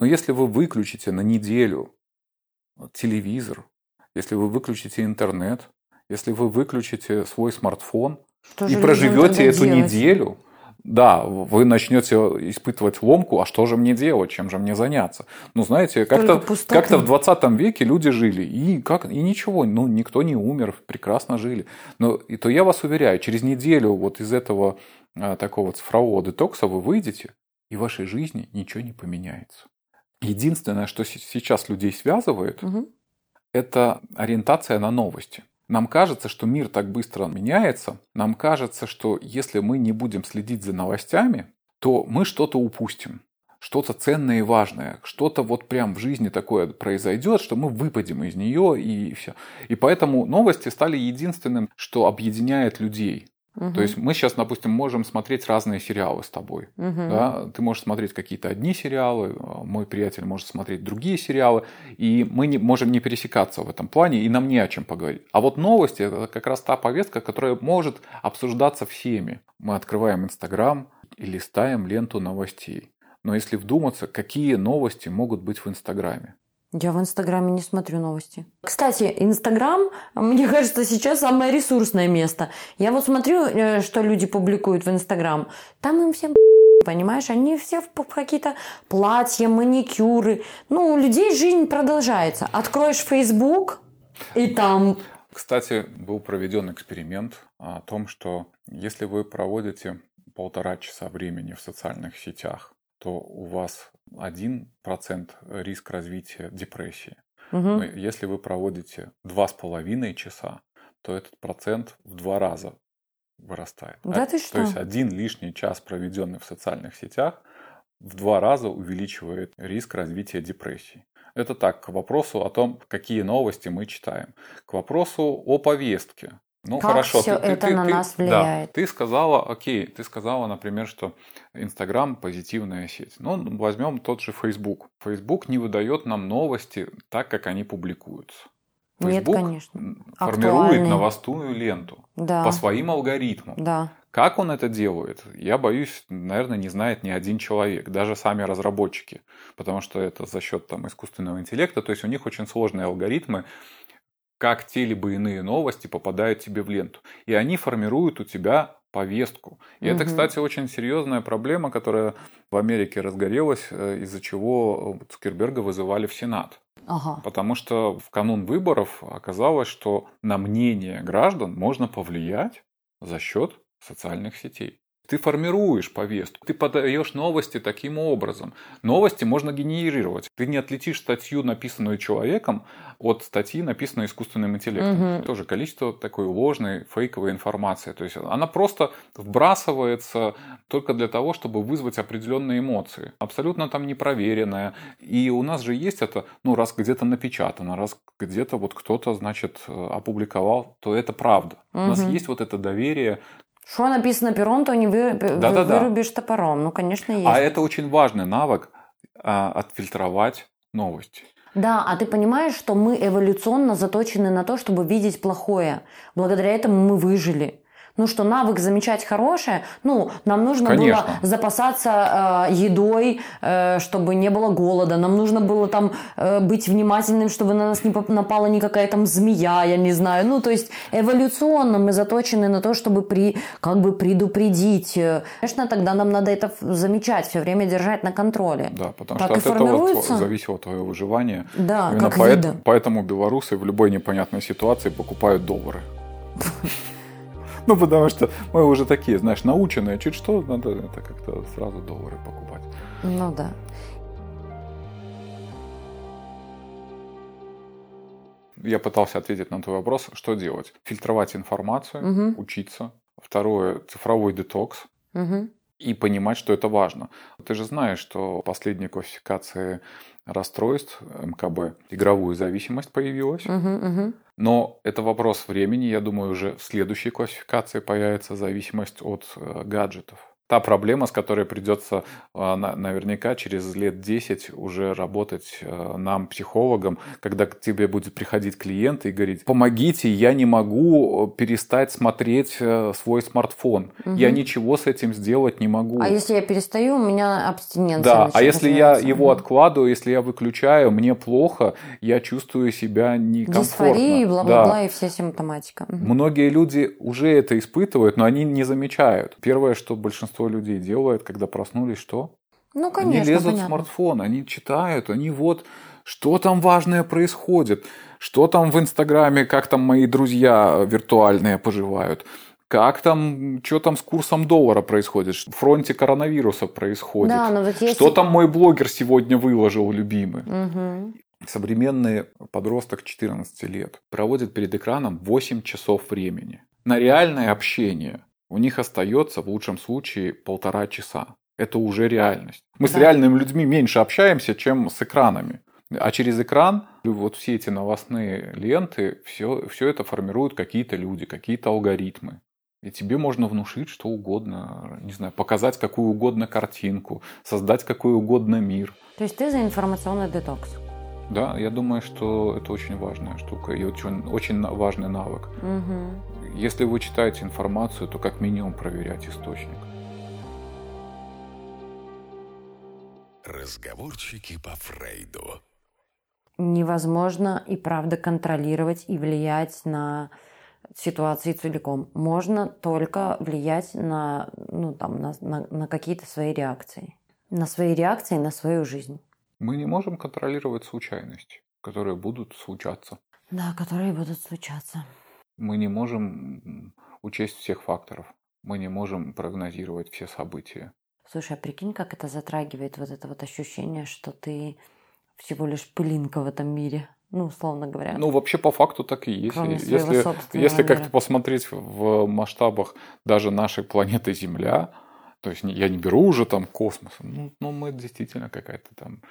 B: Но если вы выключите на неделю телевизор, если вы выключите интернет, если вы выключите свой смартфон
A: Что
B: и проживете эту
A: делать?
B: неделю, да, вы начнете испытывать ломку, а что же мне делать, чем же мне заняться? Ну, знаете, как-то
A: пустоты.
B: как в 20 веке люди жили, и, как, и ничего, ну, никто не умер, прекрасно жили. Но и то я вас уверяю, через неделю вот из этого а, такого цифрового детокса вы выйдете, и в вашей жизни ничего не поменяется. Единственное, что сейчас людей связывает,
A: Мгм.
B: это ориентация на новости. Нам кажется, что мир так быстро меняется, нам кажется, что если мы не будем следить за новостями, то мы что-то упустим, что-то ценное и важное, что-то вот прям в жизни такое произойдет, что мы выпадем из нее и все. И поэтому новости стали единственным, что объединяет людей. Угу. То есть мы сейчас, допустим, можем смотреть разные сериалы с тобой. Угу. Да? Ты можешь смотреть какие-то одни сериалы, мой приятель может смотреть другие сериалы, и мы не, можем не пересекаться в этом плане, и нам не о чем поговорить. А вот новости – это как раз та повестка, которая может обсуждаться всеми. Мы открываем Инстаграм и листаем ленту новостей. Но если вдуматься, какие новости могут быть в Инстаграме?
A: Я в Инстаграме не смотрю новости. Кстати, Инстаграм, мне кажется, сейчас самое ресурсное место. Я вот смотрю, э, что люди публикуют в Инстаграм. Там им всем понимаешь, они все в какие-то платья, маникюры. Ну, у людей жизнь продолжается. Откроешь Facebook, и там...
B: Кстати, был проведен эксперимент о том, что если вы проводите полтора часа времени в социальных сетях, то у вас 1% риск развития депрессии. Угу. Но если вы проводите 2,5 часа, то этот процент в два раза вырастает.
A: Да
B: а,
A: ты что?
B: То есть один лишний час, проведенный в социальных сетях, в два раза увеличивает риск развития депрессии. Это так, к вопросу о том, какие новости мы читаем. К вопросу о повестке.
A: Ну как хорошо, все ты, это ты, на ты, нас влияет?
B: Да, ты сказала, окей, ты сказала, например, что Инстаграм позитивная сеть. Ну, возьмем тот же Facebook. Facebook не выдает нам новости так, как они публикуются.
A: Facebook Нет, конечно.
B: формирует Актуальные. новостную ленту да. по своим алгоритмам.
A: Да.
B: Как он это делает? Я боюсь, наверное, не знает ни один человек, даже сами разработчики, потому что это за счет там, искусственного интеллекта, то есть у них очень сложные алгоритмы, как те либо иные новости попадают тебе в ленту. И они формируют у тебя повестку. И угу. это, кстати, очень серьезная проблема, которая в Америке разгорелась, э, из-за чего Цукерберга вызывали в Сенат.
A: Ага.
B: Потому что в канун выборов оказалось, что на мнение граждан можно повлиять за счет социальных сетей. Ты формируешь повестку, ты подаешь новости таким образом. Новости можно генерировать. Ты не отлетишь статью, написанную человеком, от статьи, написанной искусственным интеллектом. Угу. Тоже количество такой ложной, фейковой информации. То есть она просто вбрасывается только для того, чтобы вызвать определенные эмоции. Абсолютно там непроверенная. И у нас же есть это, ну, раз где-то напечатано, раз где-то вот кто-то, значит, опубликовал, то это правда. Угу. У нас есть вот это доверие
A: что написано пером, то не вы, да, вы, да, вырубишь да. топором. Ну, конечно, есть.
B: А это очень важный навык а, отфильтровать новости.
A: Да, а ты понимаешь, что мы эволюционно заточены на то, чтобы видеть плохое. Благодаря этому мы выжили ну что навык замечать хорошее, ну нам нужно Конечно. было запасаться э, едой, э, чтобы не было голода, нам нужно было там э, быть внимательным, чтобы на нас не напала никакая там змея, я не знаю, ну то есть эволюционно мы заточены на то, чтобы при как бы предупредить. Конечно, тогда нам надо это замечать, все время держать на контроле.
B: Да, потому так что от этого зависело твое выживание.
A: Да,
B: Именно
A: как поэтому,
B: поэтому белорусы в любой непонятной ситуации покупают доллары. Ну, потому что мы уже такие, знаешь, наученные, чуть что, надо это как-то сразу доллары покупать.
A: Ну да.
B: Я пытался ответить на твой вопрос, что делать? Фильтровать информацию, угу. учиться. Второе, цифровой детокс. Угу. И понимать, что это важно. Ты же знаешь, что последние классификации расстройств МКБ игровую зависимость появилась. Угу, угу. Но это вопрос времени. Я думаю, уже в следующей классификации появится зависимость от э, гаджетов та проблема, с которой придется а, наверняка через лет 10 уже работать э, нам, психологам, когда к тебе будет приходить клиент и говорить, помогите, я не могу э, перестать смотреть э, свой смартфон, угу. я ничего с этим сделать не могу.
A: А если я перестаю, у меня абстиненция
B: Да, а если я его откладываю, если я выключаю, мне плохо, я чувствую себя некомфортно.
A: Дисфория, бла-бла-бла да. и вся симптоматика.
B: Угу. Многие люди уже это испытывают, но они не замечают. Первое, что большинство большинство людей делает, когда проснулись, что?
A: Ну, конечно,
B: Они лезут
A: понятно.
B: в смартфон, они читают, они вот, что там важное происходит, что там в Инстаграме, как там мои друзья виртуальные поживают, как там, что там с курсом доллара происходит, в фронте коронавируса происходит,
A: да, но вот есть...
B: что там мой блогер сегодня выложил, любимый. Угу. Современный подросток 14 лет проводит перед экраном 8 часов времени на реальное общение – у них остается в лучшем случае полтора часа. Это уже реальность. Мы
A: Да.
B: с реальными людьми меньше общаемся, чем с экранами. А через экран вот все эти новостные ленты, все, все это формируют какие-то люди, какие-то алгоритмы. И тебе можно внушить что угодно, не знаю, показать какую угодно картинку, создать какой угодно мир.
A: То есть ты за информационный детокс?
B: Да, я думаю, что это очень важная штука и очень, очень важный навык.
A: Угу.
B: Если вы читаете информацию, то как минимум проверять источник.
C: Разговорчики по Фрейду.
A: Невозможно и правда контролировать и влиять на ситуации целиком. Можно только влиять на, ну, там, на, на- на какие-то свои реакции. На свои реакции, на свою жизнь.
B: Мы не можем контролировать случайности, которые будут случаться.
A: Да, которые будут случаться.
B: Мы не можем учесть всех факторов. Мы не можем прогнозировать все события.
A: Слушай, а прикинь, как это затрагивает вот это вот ощущение, что ты всего лишь пылинка в этом мире. Ну, условно говоря.
B: Ну, вообще, по факту так и есть.
A: Кроме
B: Если, если как-то посмотреть в масштабах даже нашей планеты Земля, то есть я не беру уже там космос, ну, ну мы действительно какая-то там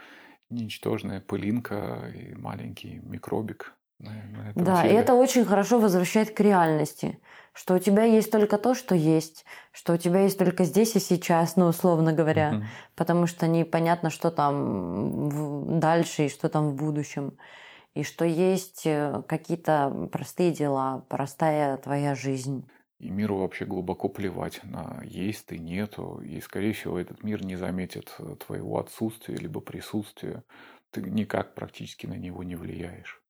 B: ничтожная пылинка и маленький микробик. На- на этом
A: Да, и это очень хорошо возвращает к реальности, что у тебя есть только то, что есть, что у тебя есть только здесь и сейчас, ну, условно говоря,
B: Мгм.
A: потому что непонятно, что там дальше и что там в будущем, и что есть э, какие-то простые дела, простая твоя жизнь.
B: И миру вообще глубоко плевать на есть ты, нету. И, скорее всего, этот мир не заметит твоего отсутствия либо присутствия. Ты никак практически на него не влияешь.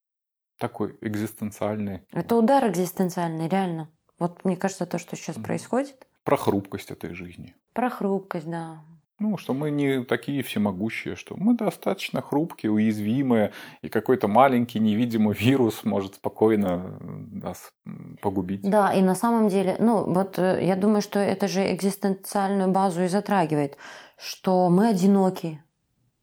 B: Такой экзистенциальный.
A: Это удар экзистенциальный, реально. Вот мне кажется, то, что сейчас происходит,
B: Про хрупкость этой жизни.
A: про хрупкость, да.
B: Ну, что мы не такие всемогущие, что мы достаточно хрупкие, уязвимые, и какой-то маленький невидимый вирус может спокойно нас погубить.
A: Да, и на самом деле, ну вот э, я думаю, что это же экзистенциальную базу и затрагивает, что мы одиноки,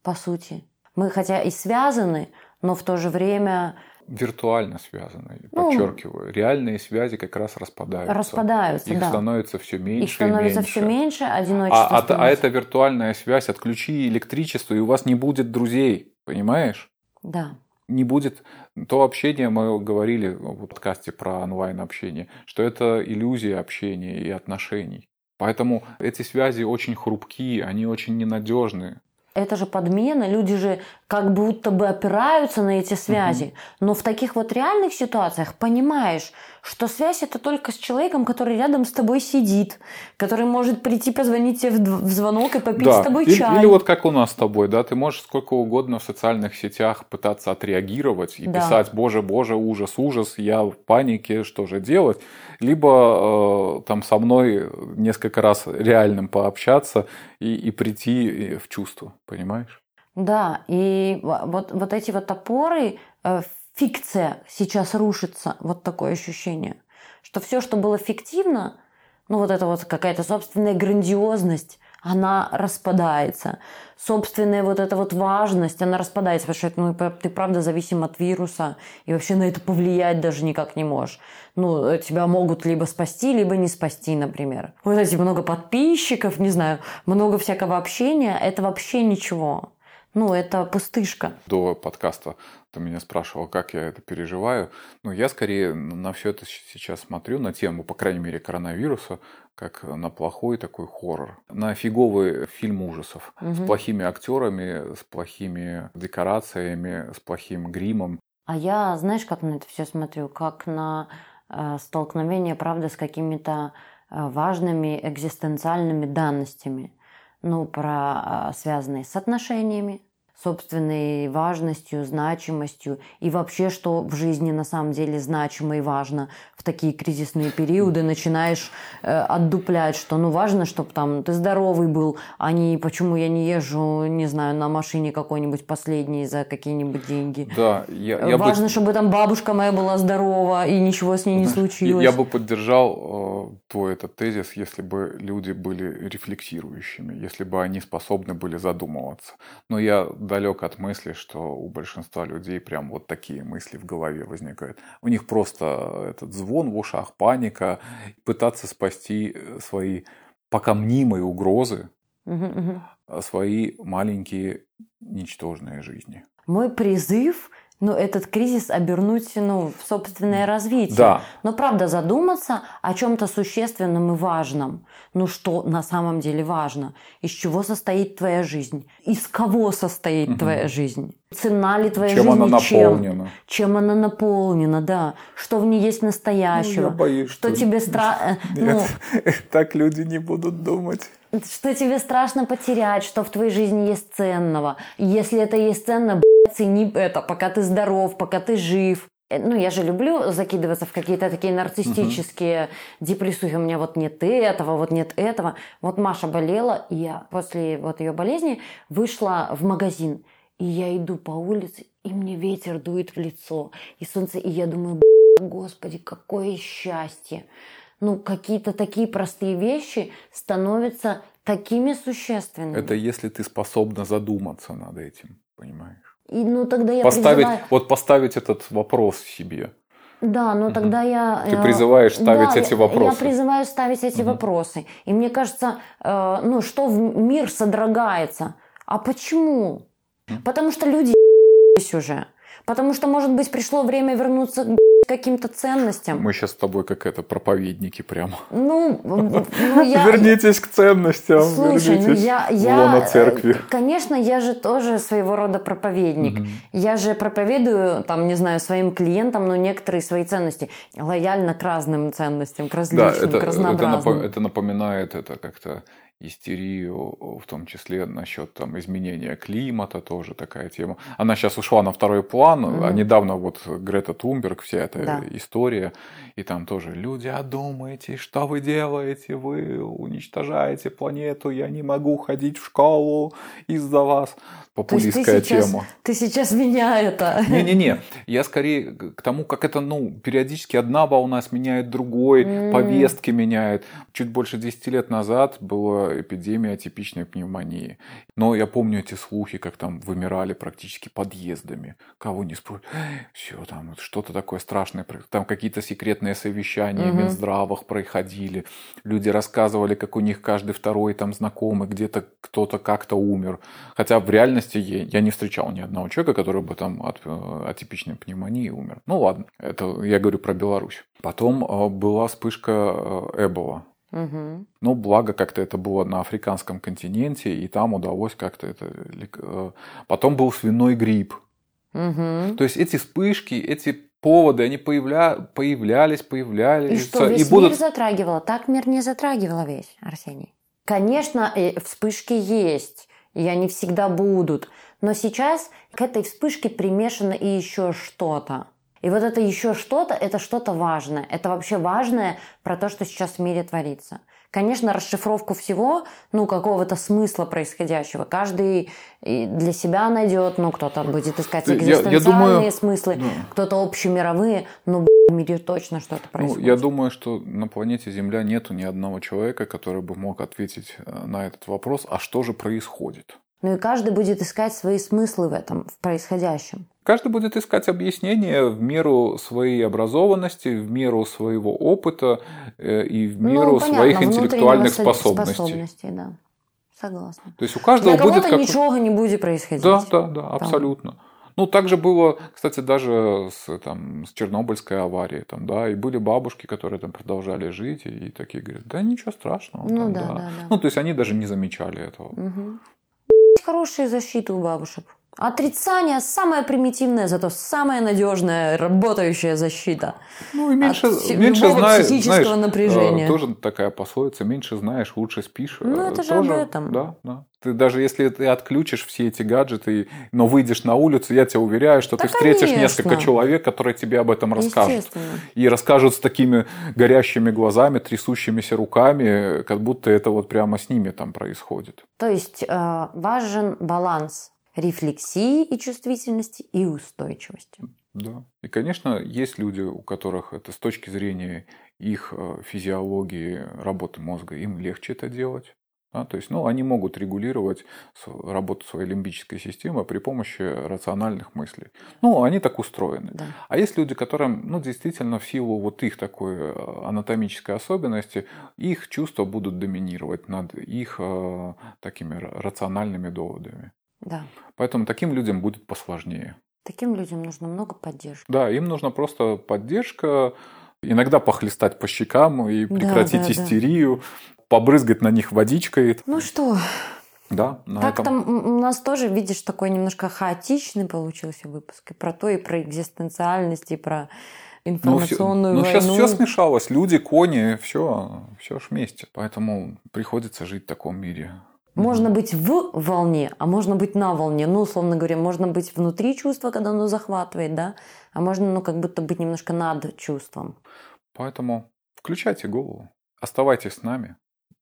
A: по сути. Мы хотя и связаны, но в то же время
B: Виртуально связаны,
A: Ну,
B: подчеркиваю. Реальные связи как раз распадаются.
A: распадаются,
B: Их
A: да.
B: становится все меньше
A: Их становится
B: и меньше.
A: все меньше,
B: А,
A: одиночество
B: а, а
A: становится-
B: эта виртуальная связь, отключи электричество, и у вас не будет друзей, понимаешь?
A: Да.
B: Не будет то общение, мы говорили в подкасте про онлайн-общение, что это иллюзия общения и отношений. Поэтому эти связи очень хрупкие, они очень ненадежные.
A: Это же подмена, люди же как будто бы опираются на эти связи, но в таких вот реальных ситуациях понимаешь, что связь это только с человеком, который рядом с тобой сидит, который может прийти позвонить тебе в в звонок и попить с тобой
B: Или,
A: чай.
B: или вот как у нас с тобой, да, ты можешь сколько угодно в социальных сетях пытаться отреагировать и
A: Да.
B: писать, боже, боже, ужас, ужас, я в панике, что же делать, либо э, там со мной несколько раз реальным пообщаться и, и прийти в чувство, понимаешь?
A: Да, и во- вот, вот эти вот опоры, э, фикция сейчас рушится, вот такое ощущение, что все, что было фиктивно, ну вот это вот какая-то собственная грандиозность, она распадается. Собственная вот эта вот важность, она распадается, потому что это, ну, ты правда зависим от вируса, и вообще на это повлиять даже никак не можешь. Ну, э, тебя могут либо спасти, либо не спасти, например. Вот эти много подписчиков, не знаю, много всякого общения, это вообще ничего. Ну, это пустышка.
B: До подкаста ты меня спрашивал, как я это переживаю. Ну, я скорее на все это сейчас смотрю, на тему, по крайней мере, коронавируса, как на плохой такой хоррор. На фиговый фильм ужасов. С
A: Мгм.
B: плохими актерами, с плохими декорациями, с плохим гримом.
A: А я, знаешь, как на это все смотрю? Как на э, столкновение, правда, с какими-то э, важными экзистенциальными данностями. Ну, про э, связанные с отношениями, собственной важностью, значимостью и вообще, что в жизни на самом деле значимо и важно в такие кризисные периоды, начинаешь э, отдуплять, что ну важно, чтобы там ты здоровый был, а не почему я не езжу, не знаю, на машине какой-нибудь последней за какие-нибудь деньги.
B: Да, я, я бы-
A: Важно, чтобы там бабушка моя была здорова и ничего с ней не случилось.
B: Я, я бы поддержал э, твой этот тезис, если бы люди были рефлексирующими, если бы они способны были задумываться. Но я далек от мысли, что у большинства людей прям вот такие мысли в голове возникают. У них просто этот звон в ушах, паника, пытаться спасти э, свои пока мнимые угрозы а свои маленькие ничтожные жизни.
A: Мой призыв, ну, этот кризис обернуть, ну, в собственное развитие.
B: Да.
A: Но правда задуматься о чем-то существенном и важном. Ну что на самом деле важно? Из чего состоит твоя жизнь? Из кого состоит
B: Мгм.
A: твоя жизнь? Цена ли твоя
B: Чем
A: жизни?
B: она
A: чем?
B: наполнена?
A: Чем она наполнена, да. Что в ней есть настоящего?
B: Ну, я боюсь,
A: что
B: что-
A: тебе страшно... Ну,
B: так люди не будут думать.
A: что тебе страшно потерять, что в твоей жизни есть ценного. Если это есть ценно, цени это, пока ты здоров, пока ты жив. Э, Ну, я же люблю закидываться в какие-то такие нарциссические депрессухи. У меня вот нет этого, вот нет этого. Вот Маша болела, и я после вот ее болезни вышла в магазин. И я иду по улице, и мне ветер дует в лицо, и солнце, и я думаю, «Б***ь, господи, какое счастье. Ну, какие-то такие простые вещи становятся такими существенными.
B: Это если ты способна задуматься над этим, понимаешь?
A: И, ну, тогда я
B: Поставить,
A: призываю...
B: вот поставить этот вопрос себе.
A: Да, но тогда я...
B: Ты
A: э,
B: призываешь ставить
A: да,
B: эти вопросы.
A: Я призываю ставить эти вопросы. И мне кажется, э, ну, что в мир содрогается. А почему? Потому что люди уже. Потому что, может быть, пришло время вернуться к каким-то ценностям.
B: Мы сейчас с тобой как это, проповедники прямо.
A: Ну, ну, я...
B: Вернитесь к ценностям,
A: Слушай, ну
B: вернитесь
A: я,
B: в
A: я,
B: лоно церкви.
A: э, конечно, я же тоже своего рода проповедник. Я же проповедую, там, не знаю, своим клиентам, но некоторые свои ценности лояльно к разным ценностям, к
B: Да,
A: различным,
B: это,
A: к
B: это,
A: разнообразным.
B: напо- это напоминает это как-то истерию, в том числе насчет там, изменения климата, тоже такая тема. Она сейчас ушла на второй план,
A: Мгм.
B: а недавно вот Грета Тунберг, вся эта
A: Да.
B: история, и там тоже люди, одумайтесь, что вы делаете, вы уничтожаете планету, я не могу ходить в школу из-за вас.
A: Есть ты
B: Популистская
A: сейчас,
B: тема.
A: ты сейчас меня это...
B: Не-не-не, я скорее к тому, как это, ну, периодически одна волна сменяет другой,
A: М.
B: повестки меняет. Чуть больше 10 лет назад была эпидемия атипичной пневмонии. Но я помню эти слухи, как там вымирали практически подъездами. Кого не спрашивают, все там что-то такое страшное. Там какие-то секретные совещания в
A: Мгм.
B: Минздравах происходили. Люди рассказывали, как у них каждый второй там знакомый где-то кто-то как-то умер. Хотя в реальности я, я не встречал ни одного человека, который бы там от э, атипичной пневмонии умер. Ну ладно, это я говорю про Беларусь. Потом э, была вспышка э, Эбола.
A: Мгм.
B: Ну, благо как-то это было на африканском континенте, и там удалось как-то это... э, Потом был свиной грипп.
A: Мгм.
B: То есть эти вспышки, эти поводы, они появля... появлялись,
A: И
B: появлялись.
A: что, весь
B: и будут...
A: мир затрагивало? Так мир не затрагивало весь, Арсений. Конечно, э, вспышки есть, и они всегда будут. Но сейчас к этой вспышке примешано и еще что-то. И вот это еще что-то, это что-то важное. Это вообще важное про то, что сейчас в мире творится. Конечно, расшифровку всего, ну, какого-то смысла происходящего, каждый для себя найдет, ну, кто-то будет искать
B: Я- я
A: экзистенциальные
B: думаю,
A: смыслы,
B: да.
A: кто-то общемировые, но, в мире точно что-то
B: Ну,
A: происходит.
B: я думаю, что на планете Земля нету ни одного человека, который бы мог ответить э, на этот вопрос, а что же происходит?
A: Ну и каждый будет искать свои смыслы в этом, в происходящем.
B: Каждый будет искать объяснение в меру своей образованности, в меру своего опыта э, и в меру
A: ну, понятно,
B: своих интеллектуальных
A: со-
B: способностей.
A: способностей, да. Согласна.
B: То есть у каждого
A: Для
B: будет
A: кого-то
B: как
A: ничего не будет происходить.
B: Да, да, да, абсолютно. Ну, так же было, кстати, даже с, там, с Чернобыльской аварией. Там, да, и были бабушки, которые там продолжали жить, и, и такие говорят, да ничего страшного.
A: Ну
B: там,
A: да, да, да.
B: Ну, то есть они даже не замечали этого.
A: Мгм. Хорошие защиты у бабушек. Отрицание самая примитивная, зато самая надежная, работающая защита.
B: Ну и меньше,
A: От
B: меньше знаешь,
A: психического
B: знаешь,
A: напряжения.
B: э, тоже такая пословица, меньше знаешь, лучше спишь.
A: Ну,
B: Э,
A: это же
B: тоже,
A: об этом.
B: Да, да. Ты даже если ты отключишь все эти гаджеты, но выйдешь на улицу, я тебя уверяю, что
A: Да,
B: ты встретишь
A: конечно.
B: несколько человек, которые тебе об этом расскажут. И расскажут с такими горящими глазами, трясущимися руками, как будто это вот прямо с ними там происходит.
A: То есть э, важен баланс рефлексии и чувствительности и устойчивости.
B: Да. И, конечно, есть люди, у которых это с точки зрения их э, физиологии работы мозга, им легче это делать. Да, то есть, ну, они могут регулировать работу своей лимбической системы при помощи рациональных мыслей. Ну, они так устроены.
A: Да.
B: А есть люди, которым, ну, действительно, в силу вот их такой э, анатомической особенности, их чувства будут доминировать над их э, такими рациональными доводами.
A: Да.
B: Поэтому таким людям будет посложнее.
A: Таким людям нужно много поддержки.
B: Да, им нужна просто поддержка, иногда похлестать по щекам и прекратить
A: да, да.
B: истерию, побрызгать на них водичкой.
A: Ну что,
B: Да, на
A: так
B: этом.
A: там у нас тоже, видишь, такой немножко хаотичный получился выпуск. И про то, и про экзистенциальность, и про
B: Ну,
A: информационную
B: ну, сейчас
A: войну.
B: все смешалось. Люди, кони, все, все ж вместе. Поэтому приходится жить в таком мире.
A: Можно быть в волне, а можно быть на волне. Ну, условно говоря, можно быть внутри чувства, когда оно захватывает, да, а можно, ну, как будто быть немножко над чувством.
B: Поэтому включайте голову. Оставайтесь с нами.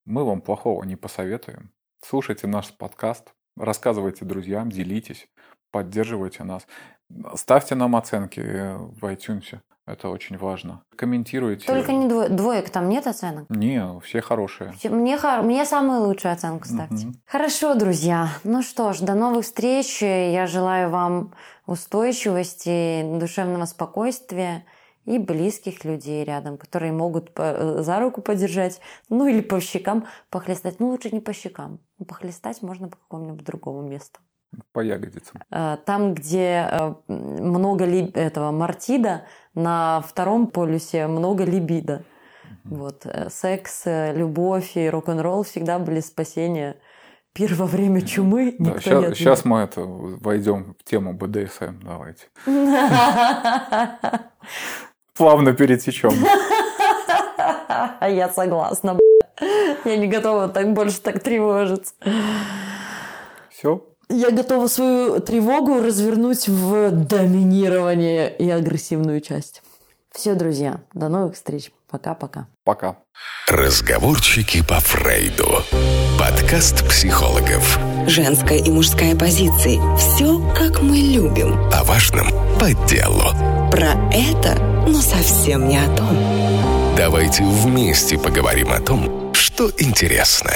B: Мы вам плохого не посоветуем. Слушайте наш подкаст, рассказывайте друзьям, делитесь, поддерживайте нас. Ставьте нам оценки в iTunes. Это очень важно. Комментируйте.
A: Только не двое, двоек, там нет оценок?
B: Не, все хорошие.
A: Мне, хор- мне самую лучшую оценку ставьте.
B: Мгм.
A: Хорошо, друзья. Ну что ж, до новых встреч. Я желаю вам устойчивости, душевного спокойствия и близких людей рядом, которые могут по- за руку подержать, ну или по щекам похлестать. Ну лучше не по щекам. Похлестать можно по какому-нибудь другому месту.
B: По ягодицам.
A: Э, Там, где э, много ли- этого мартида, на втором полюсе много либидо. Вот. э, Секс, любовь и рок-н-ролл всегда были спасение. Пир во время чумы
B: Да,
A: никто
B: сейчас,
A: не
B: сейчас мы это войдем в тему БДСМ. Давайте. Плавно перетечем.
A: Я согласна. Я не готова так больше так тревожиться.
B: Все.
A: Я готова свою тревогу развернуть в доминирование и агрессивную часть. Все, друзья, до новых встреч. Пока-пока.
B: Пока.
C: Разговорчики по Фрейду. Подкаст психологов.
D: Женская и мужская позиции. Все, как мы любим.
C: О важном по делу.
D: Про это, но совсем не о том.
C: Давайте вместе поговорим о том, что интересно.